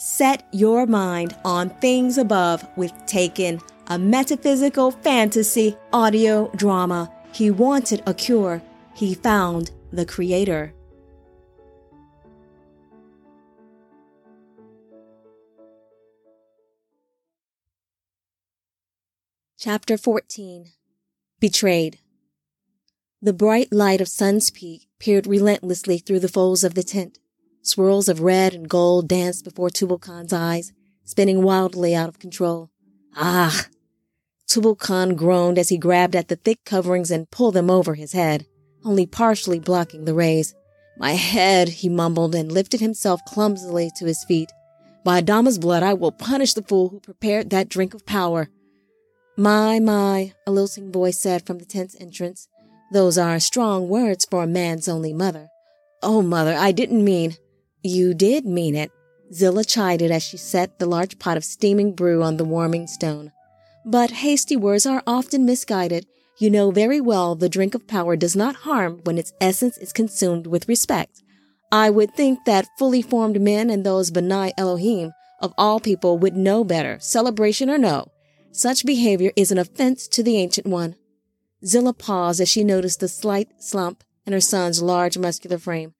Set your mind on things above with Taken, a metaphysical fantasy audio drama. He wanted a cure. He found the creator. Chapter 14 Betrayed The bright light of Sun's Peak peered relentlessly through the folds of the tent. Swirls of red and gold danced before Tubal Khan's eyes, spinning wildly out of control. Ah! Tubal Khan groaned as he grabbed at the thick coverings and pulled them over his head, only partially blocking the rays. My head, he mumbled and lifted himself clumsily to his feet. By Adama's blood, I will punish the fool who prepared that drink of power. My, my, a lilting voice said from the tent's entrance. Those are strong words for a man's only mother. Oh, mother, I didn't mean. You did mean it, Zillah chided as she set the large pot of steaming brew on the warming stone. But hasty words are often misguided. You know very well the drink of power does not harm when its essence is consumed with respect. I would think that fully formed men and those B'nai Elohim of all people would know better, celebration or no. Such behavior is an offense to the Ancient One. Zillah paused as she noticed the slight slump in her son's large muscular frame.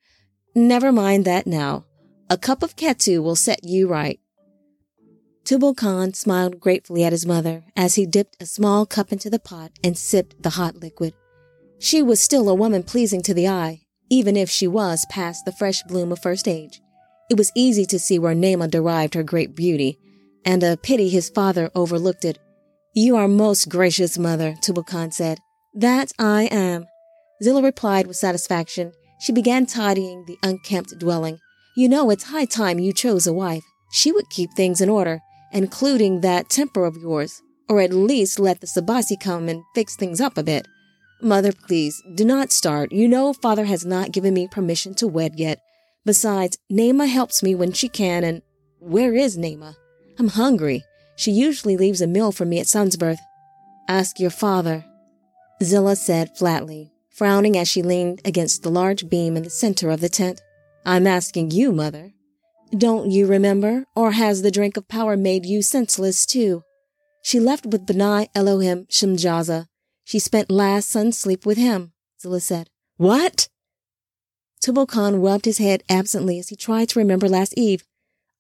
Never mind that now. A cup of ketu will set you right. Tubal Khan smiled gratefully at his mother as he dipped a small cup into the pot and sipped the hot liquid. She was still a woman pleasing to the eye, even if she was past the fresh bloom of first age. It was easy to see where Naamah derived her great beauty, and a pity his father overlooked it. You are most gracious, mother, Tubal Khan said. That I am. Zillah replied with satisfaction, she began tidying the unkempt dwelling. You know, it's high time you chose a wife. She would keep things in order, including that temper of yours, or at least let the Sabasi come and fix things up a bit. Mother, please, do not start. You know father has not given me permission to wed yet. Besides, Naamah helps me when she can, and where is Naamah? I'm hungry. She usually leaves a meal for me at Sun's birth. Ask your father, Zillah said flatly frowning as she leaned against the large beam in the center of the tent. I'm asking you, mother. Don't you remember? Or has the drink of power made you senseless too? She left with B'nai Elohim Shemjaza. She spent last sun's sleep with him, Zillah said. What? Tubal Khan rubbed his head absently as he tried to remember last eve.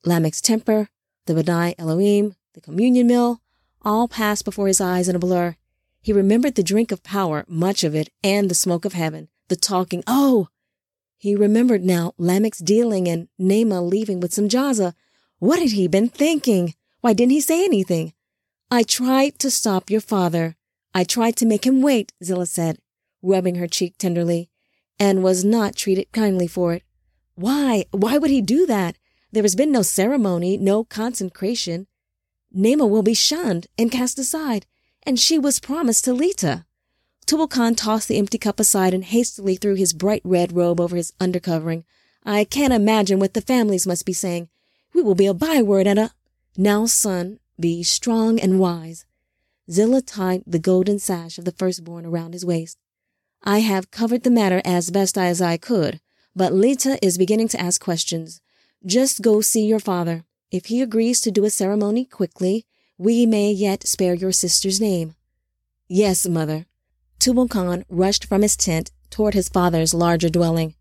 Lamech's temper, the B'nai Elohim, the communion meal, all passed before his eyes in a blur. He remembered the drink of power, much of it, and the smoke of heaven, the talking. Oh! He remembered now Lamech's dealing and Naamah leaving with Samjaza. What had he been thinking? Why didn't he say anything? I tried to stop your father. I tried to make him wait, Zillah said, rubbing her cheek tenderly, and was not treated kindly for it. Why? Why would he do that? There has been no ceremony, no consecration. Naamah will be shunned and cast aside and she was promised to Lita. Tubal Khan tossed the empty cup aside and hastily threw his bright red robe over his undercovering. I can't imagine what the families must be saying. We will be a byword and a... Now, son, be strong and wise. Zillah tied the golden sash of the firstborn around his waist. I have covered the matter as best as I could, but Lita is beginning to ask questions. Just go see your father. If he agrees to do a ceremony quickly, we may yet spare your sister's name. Yes, mother. Tubal Khan rushed from his tent toward his father's larger dwelling.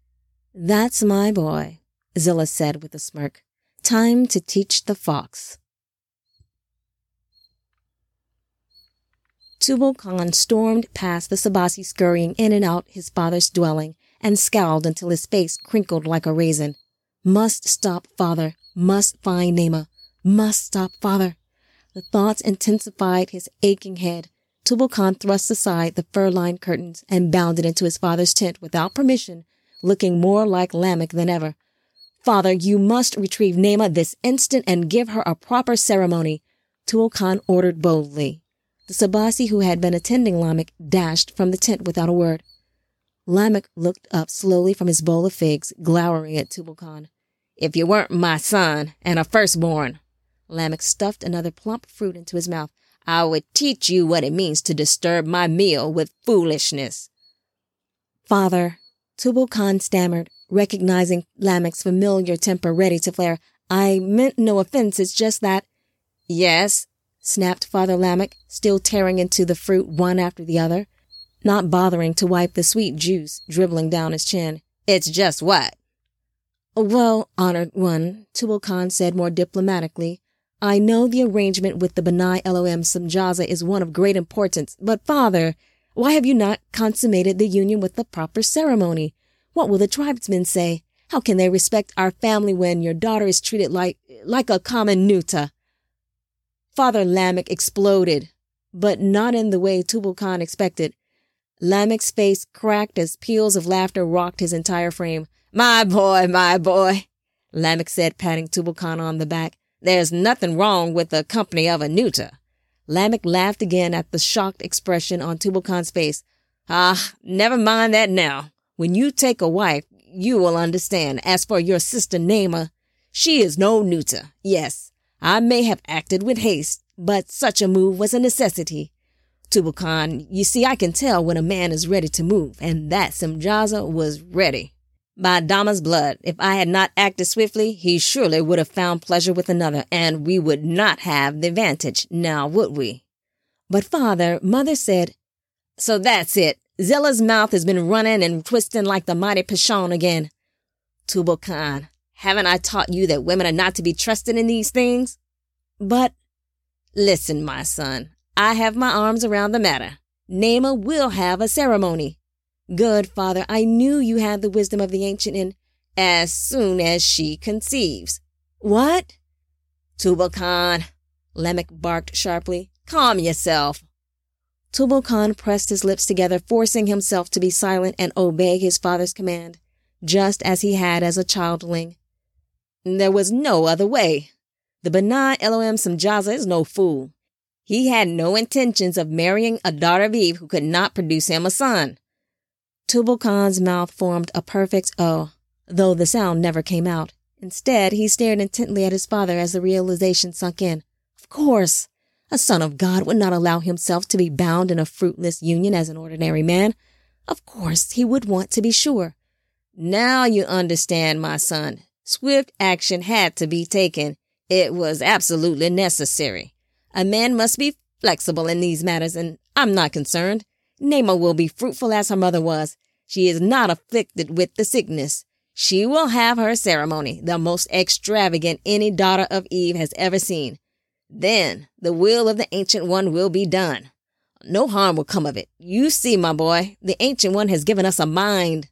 That's my boy, Zillah said with a smirk. Time to teach the fox. Tubal Khan stormed past the Sabasi scurrying in and out his father's dwelling and scowled until his face crinkled like a raisin. Must stop father. Must find Naamah. Must stop father. The thoughts intensified his aching head. Tubal Khan thrust aside the fur-lined curtains and bounded into his father's tent without permission, looking more like Lamech than ever. Father, you must retrieve Naamah this instant and give her a proper ceremony, Tubal Khan ordered boldly. The Sabasi who had been attending Lamech dashed from the tent without a word. Lamech looked up slowly from his bowl of figs, glowering at Tubal Khan. If you weren't my son and a firstborn, Lamech stuffed another plump fruit into his mouth. I would teach you what it means to disturb my meal with foolishness. Father, Tubal Khan stammered, recognizing Lamech's familiar temper ready to flare. I meant no offense, it's just that. Yes, snapped Father Lamech, still tearing into the fruit one after the other, not bothering to wipe the sweet juice dribbling down his chin. It's just what? Well, honored one, Tubal Khan said more diplomatically, I know the arrangement with the B'nai Elohim Samjaza is one of great importance, but father, why have you not consummated the union with the proper ceremony? What will the tribesmen say? How can they respect our family when your daughter is treated like, like a common Nuta? Father Lamech exploded, but not in the way Tubal Khan expected. Lamech's face cracked as peals of laughter rocked his entire frame. My boy, my boy, Lamech said, patting Tubal Khan on the back. There's nothing wrong with the company of a Nuta. Lamech laughed again at the shocked expression on Tubal Khan's face. Ah, never mind that now. When you take a wife, you will understand. As for your sister Naamah, she is no Nuta. Yes, I may have acted with haste, but such a move was a necessity. Tubal Khan, you see, I can tell when a man is ready to move, and that Samjaza was ready. By Adama's blood, if I had not acted swiftly, he surely would have found pleasure with another, and we would not have the advantage, now would we? But father, mother said, So that's it. Zillah's mouth has been running and twisting like the mighty Pishon again. Tubal Khan, haven't I taught you that women are not to be trusted in these things? But, listen, my son, I have my arms around the matter. Naamah will have a ceremony. Good, father, I knew you had the wisdom of the ancient in as soon as she conceives. What? Tubal Khan, Lamech barked sharply. Calm yourself. Tubal Khan pressed his lips together, forcing himself to be silent and obey his father's command, just as he had as a childling. There was no other way. The B'nai Elohim Samjaza is no fool. He had no intentions of marrying a daughter of Eve who could not produce him a son. Tubal Khan's mouth formed a perfect O, though the sound never came out. Instead, he stared intently at his father as the realization sunk in. Of course, a son of God would not allow himself to be bound in a fruitless union as an ordinary man. Of course, he would want to be sure. Now you understand, my son. Swift action had to be taken. It was absolutely necessary. A man must be flexible in these matters, and I'm not concerned. Naamah will be fruitful as her mother was. She is not afflicted with the sickness. She will have her ceremony, the most extravagant any daughter of Eve has ever seen. Then the will of the Ancient One will be done. No harm will come of it. You see, my boy, the Ancient One has given us a mind.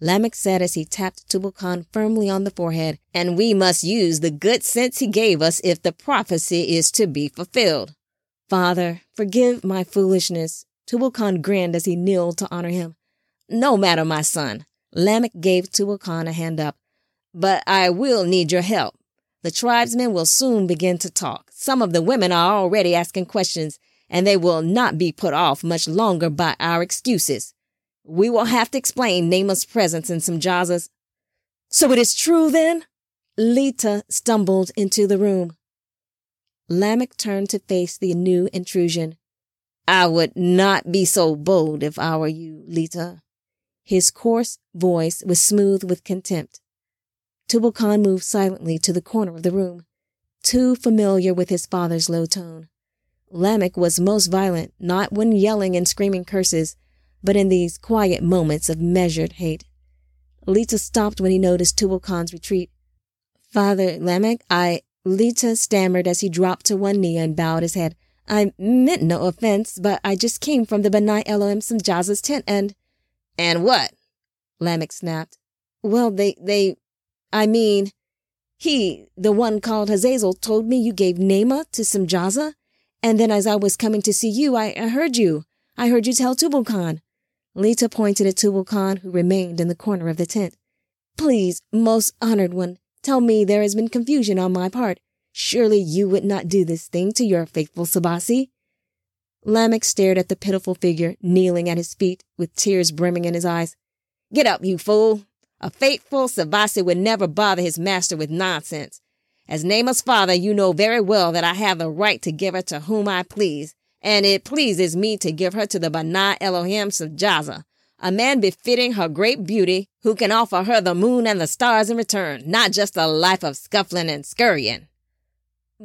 Lamech said as he tapped Tubal Khan firmly on the forehead, and we must use the good sense he gave us if the prophecy is to be fulfilled. Father, forgive my foolishness. Tubal Khan grinned as he kneeled to honor him. No matter, my son. Lamech gave Tubal Khan a hand up. But I will need your help. The tribesmen will soon begin to talk. Some of the women are already asking questions, and they will not be put off much longer by our excuses. We will have to explain Naamah's presence in Samjaza's. So it is true then? Lita stumbled into the room. Lamech turned to face the new intrusion. I would not be so bold if I were you, Lita. His coarse voice was smooth with contempt. Tubal Khan moved silently to the corner of the room, too familiar with his father's low tone. Lamech was most violent, not when yelling and screaming curses, but in these quiet moments of measured hate. Lita stopped when he noticed Tubal Khan's retreat. Father Lamech, I, Lita stammered as he dropped to one knee and bowed his head. I meant no offense, but I just came from the B'nai Elohim Samjaza's tent and... And what? Lamech snapped. Well, they, they, I mean, he, the one called Hazazel, told me you gave Naamah to Samjaza, and then as I was coming to see you, I, I heard you. I heard you tell Tubal Khan. Lita pointed at Tubal Khan, who remained in the corner of the tent. Please, most honored one, tell me there has been confusion on my part. Surely you would not do this thing to your faithful Sabasi. Lamech stared at the pitiful figure kneeling at his feet with tears brimming in his eyes. Get up, you fool. A faithful Sabasi would never bother his master with nonsense. As Naamah's father, you know very well that I have the right to give her to whom I please, and it pleases me to give her to the B'nai Elohim Samjaza, A man befitting her great beauty, who can offer her the moon and the stars in return, not just a life of scuffling and scurrying.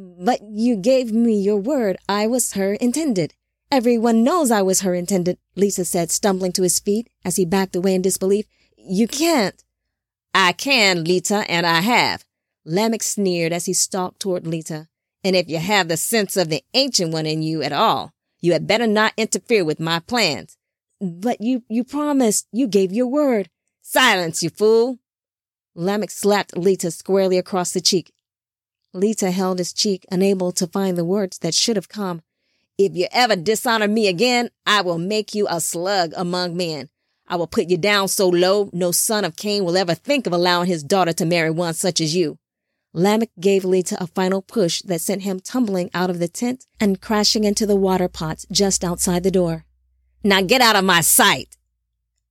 But you gave me your word I was her intended. Everyone knows I was her intended, Lita said, stumbling to his feet as he backed away in disbelief. You can't. I can, Lita, and I have. Lamech sneered as he stalked toward Lita. And if you have the sense of the ancient one in you at all, you had better not interfere with my plans. But you, you promised, you gave your word. Silence, you fool. Lamech slapped Lita squarely across the cheek. Lita held his cheek, unable to find the words that should have come. If you ever dishonor me again, I will make you a slug among men. I will put you down so low, no son of Cain will ever think of allowing his daughter to marry one such as you. Lamech gave Lita a final push that sent him tumbling out of the tent and crashing into the water pots just outside the door. Now get out of my sight!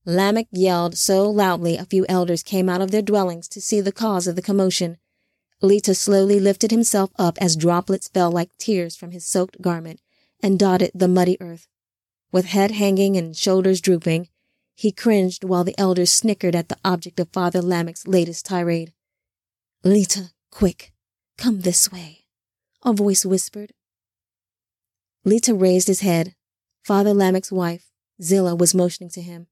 Lamech yelled so loudly a few elders came out of their dwellings to see the cause of the commotion. Lita slowly lifted himself up as droplets fell like tears from his soaked garment and dotted the muddy earth. With head hanging and shoulders drooping, he cringed while the elders snickered at the object of Father Lamech's latest tirade. Lita, quick, come this way, a voice whispered. Lita raised his head. Father Lamech's wife, Zillah, was motioning to him.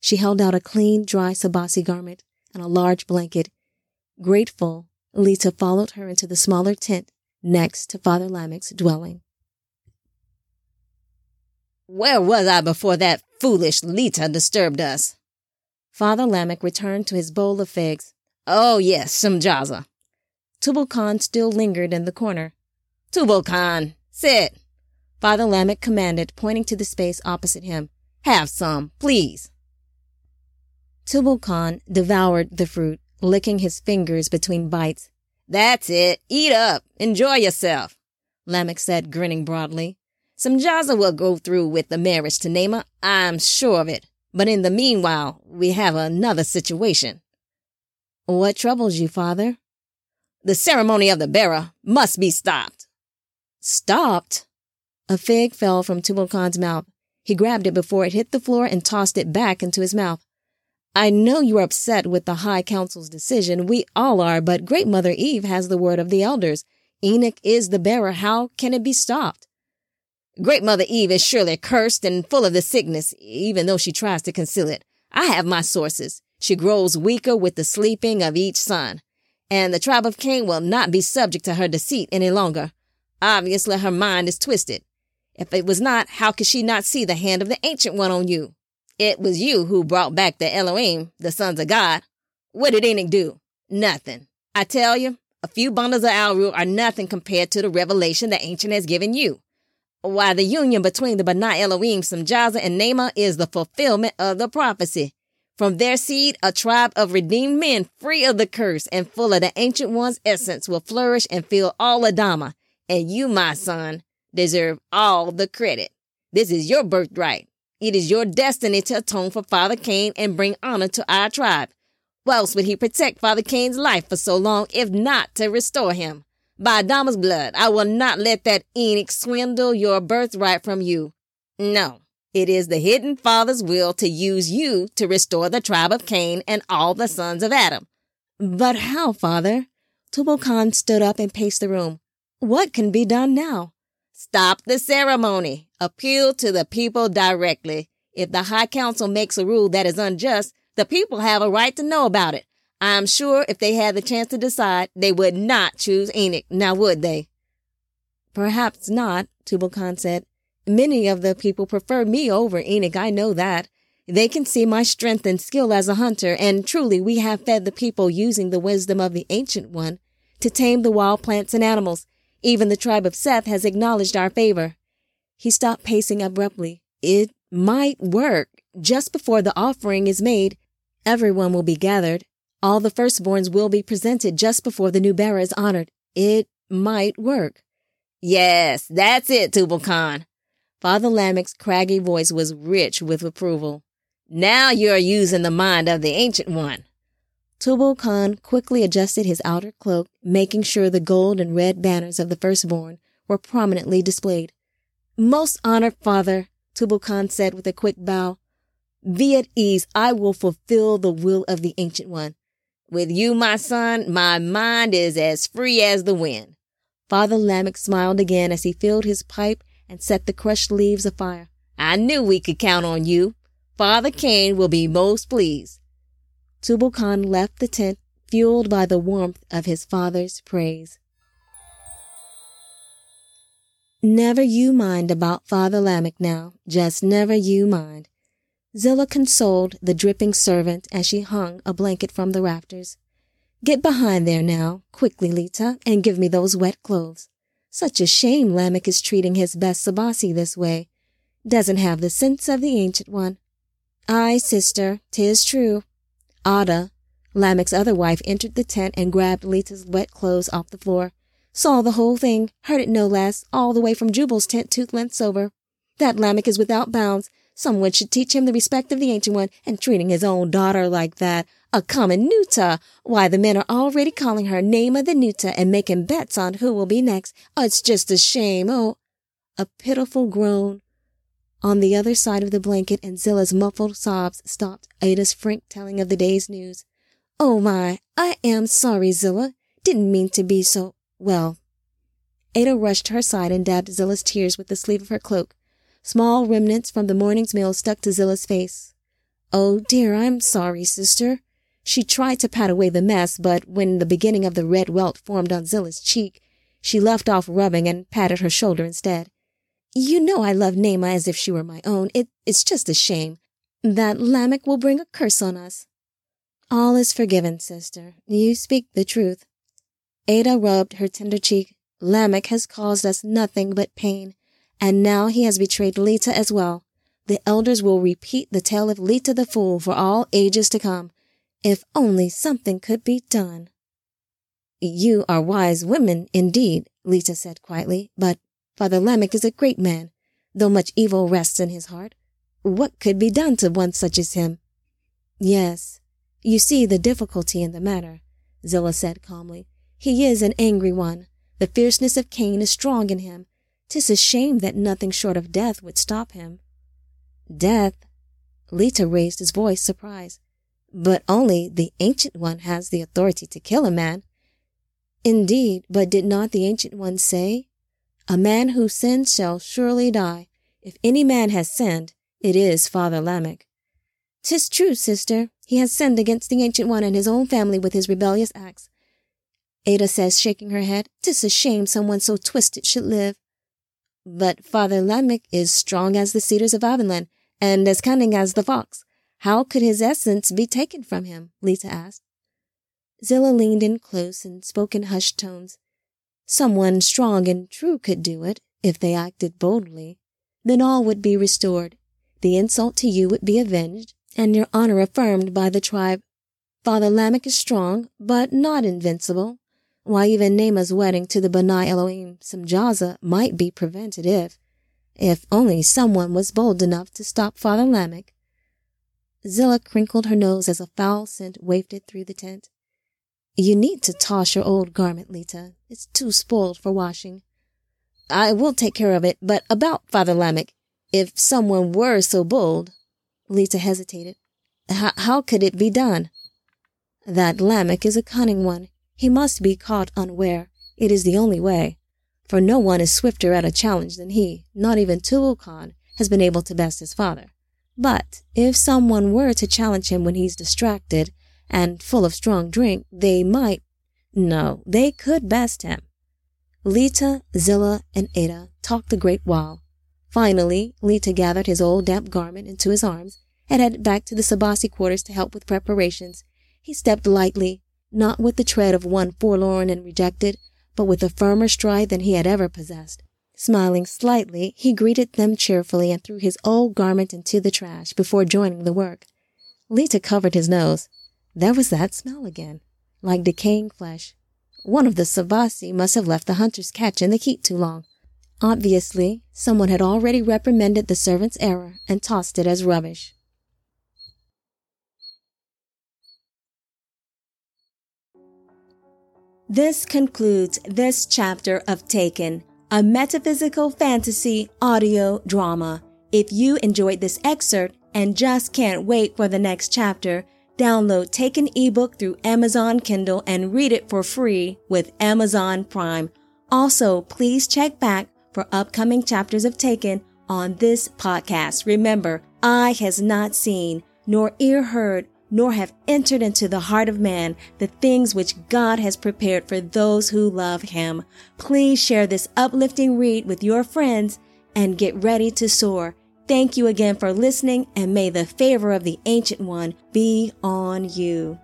She held out a clean, dry Sabasi garment and a large blanket. Grateful, Lita followed her into the smaller tent next to Father Lamech's dwelling. Where was I before that foolish Lita disturbed us? Father Lamech returned to his bowl of figs. Oh, yes, Samjaza. Tubal Khan still lingered in the corner. Tubal Khan, sit. Father Lamech commanded, pointing to the space opposite him. Have some, please. Tubal Khan devoured the fruit, licking his fingers between bites. That's it. Eat up. Enjoy yourself, Lamech said, grinning broadly. Samjaza will go through with the marriage to Naamah, I'm sure of it. But in the meanwhile, we have another situation. What troubles you, father? The ceremony of the bearer must be stopped. Stopped? A fig fell from Tubal Khan's mouth. He grabbed it before it hit the floor and tossed it back into his mouth. I know you're upset with the High Council's decision. We all are, but Great Mother Eve has the word of the elders. Enoch is the bearer. How can it be stopped? Great Mother Eve is surely cursed and full of the sickness, even though she tries to conceal it. I have my sources. She grows weaker with the sleeping of each son, and the tribe of Cain will not be subject to her deceit any longer. Obviously, her mind is twisted. If it was not, how could she not see the hand of the Ancient One on you? It was you who brought back the Elohim, the sons of God. What did Enoch do? Nothing. I tell you, a few bundles of Alru are nothing compared to the revelation the Ancient has given you. Why, the union between the B'nai Elohim, Samjaza, and Naamah is the fulfillment of the prophecy. From their seed, a tribe of redeemed men free of the curse and full of the Ancient One's essence will flourish and fill all Adama. And you, my son, deserve all the credit. This is your birthright. It is your destiny to atone for Father Cain and bring honor to our tribe. Why else would he protect Father Cain's life for so long if not to restore him? By Adama's blood, I will not let that Enoch swindle your birthright from you. No, it is the hidden Father's will to use you to restore the tribe of Cain and all the sons of Adam. But how, Father? Tubal Khan stood up and paced the room. What can be done now? Stop the ceremony. Appeal to the people directly. If the High Council makes a rule that is unjust, the people have a right to know about it. I'm sure if they had the chance to decide, they would not choose Enoch, now would they? Perhaps not, Tubal Khan said. Many of the people prefer me over Enoch, I know that. They can see my strength and skill as a hunter, and truly we have fed the people using the wisdom of the Ancient One to tame the wild plants and animals. Even the tribe of Seth has acknowledged our favor. He stopped pacing abruptly. It might work. Just before the offering is made, everyone will be gathered, all the firstborns will be presented just before the new bearer is honored. It might work. Yes, that's it, Tubal Khan. Father Lamech's craggy voice was rich with approval. Now you're using the mind of the Ancient One. Tubal Khan quickly adjusted his outer cloak, making sure the gold and red banners of the firstborn were prominently displayed. Most honored father, Tubal Khan said with a quick bow. Be at ease. I will fulfill the will of the Ancient One. With you, my son, my mind is as free as the wind. Father Lamech smiled again as he filled his pipe and set the crushed leaves afire. I knew we could count on you. Father Cain will be most pleased. Tubal Khan left the tent, fueled by the warmth of his father's praise. Never you mind about Father Lamech now, just never you mind. Zillah consoled the dripping servant as she hung a blanket from the rafters. Get behind there now, quickly, Lita, and give me those wet clothes. Such a shame Lamech is treating his best Sabasi this way. Doesn't have the sense of the Ancient One. Aye, sister, 'tis true. Ada, Lamech's other wife, entered the tent and grabbed Lita's wet clothes off the floor. Saw the whole thing, heard it no less, all the way from Jubal's tent two lengths over. That Lamech is without bounds, Someone should teach him the respect of the Ancient One, and treating his own daughter like that. A common Nuta. Why, the men are already calling her Name of the Nuta and making bets on who will be next. Oh, it's just a shame. Oh, a pitiful groan. On the other side of the blanket and Zillah's muffled sobs stopped Ada's frank telling of the day's news. Oh my, I am sorry, Zillah. Didn't mean to be so, well. Ada rushed to her side and dabbed Zillah's tears with the sleeve of her cloak. Small remnants from the morning's meal stuck to Zillah's face. Oh dear, I'm sorry, sister. She tried to pat away the mess, but when the beginning of the red welt formed on Zillah's cheek, she left off rubbing and patted her shoulder instead. You know I love Naamah as if she were my own. It, it's just a shame. That Lamech will bring a curse on us. All is forgiven, sister. You speak the truth. Ada rubbed her tender cheek. Lamech has caused us nothing but pain. And now he has betrayed Lita as well. The elders will repeat the tale of Lita the fool for all ages to come. If only something could be done. You are wise women indeed, Lita said quietly, but Father Lamech is a great man, though much evil rests in his heart. What could be done to one such as him? Yes, you see the difficulty in the matter, Zillah said calmly. He is an angry one. The fierceness of Cain is strong in him, 'Tis a shame that nothing short of death would stop him. Death? Lita raised his voice, surprised. But only the Ancient One has the authority to kill a man. Indeed, but did not the Ancient One say, A man who sins shall surely die. If any man has sinned, it is Father Lamech. Tis true, sister. He has sinned against the Ancient One and his own family with his rebellious acts. Ada says, shaking her head, "'Tis a shame someone so twisted should live. But Father Lamech is strong as the cedars of Avonlea and as cunning as the fox. How could his essence be taken from him? Lita asked. Zillah leaned in close and spoke in hushed tones. Someone strong and true could do it, if they acted boldly. Then all would be restored. The insult to you would be avenged, and your honor affirmed by the tribe. Father Lamech is strong, but not invincible. Why, even Naamah's wedding to the B'nai Elohim Samjaza might be prevented if, if only someone was bold enough to stop Father Lamech. Zillah crinkled her nose as a foul scent wafted through the tent. You need to toss your old garment, Lita. It's too spoiled for washing. I will take care of it, but about Father Lamech, if someone were so bold, Lita hesitated. how could it be done? That Lamech is a cunning one. He must be caught unaware. It is the only way. For no one is swifter at a challenge than he. Not even Khan has been able to best his father. But if someone were to challenge him when he's distracted and full of strong drink, they might, no, they could best him. Lita, Zillah, and Ada talked a great while. Finally, Lita gathered his old damp garment into his arms and headed back to the Sabasi quarters to help with preparations. He stepped lightly, not with the tread of one forlorn and rejected, but with a firmer stride than he had ever possessed. Smiling slightly, he greeted them cheerfully and threw his old garment into the trash before joining the work. Lita covered his nose. There was that smell again, like decaying flesh. One of the Sabasi must have left the hunter's catch in the heat too long. Obviously, someone had already reprimanded the servant's error and tossed it as rubbish. This concludes this chapter of Taken, a metaphysical fantasy audio drama. If you enjoyed this excerpt, and just can't wait for the next chapter, download Taken ebook through Amazon Kindle and read it for free with Amazon Prime. Also, please check back for upcoming chapters of Taken on this podcast. Remember, eye has not seen, nor ear heard, nor have entered into the heart of man the things which God has prepared for those who love him. Please share this uplifting read with your friends and get ready to soar. Thank you again for listening and may the favor of the ancient one be on you.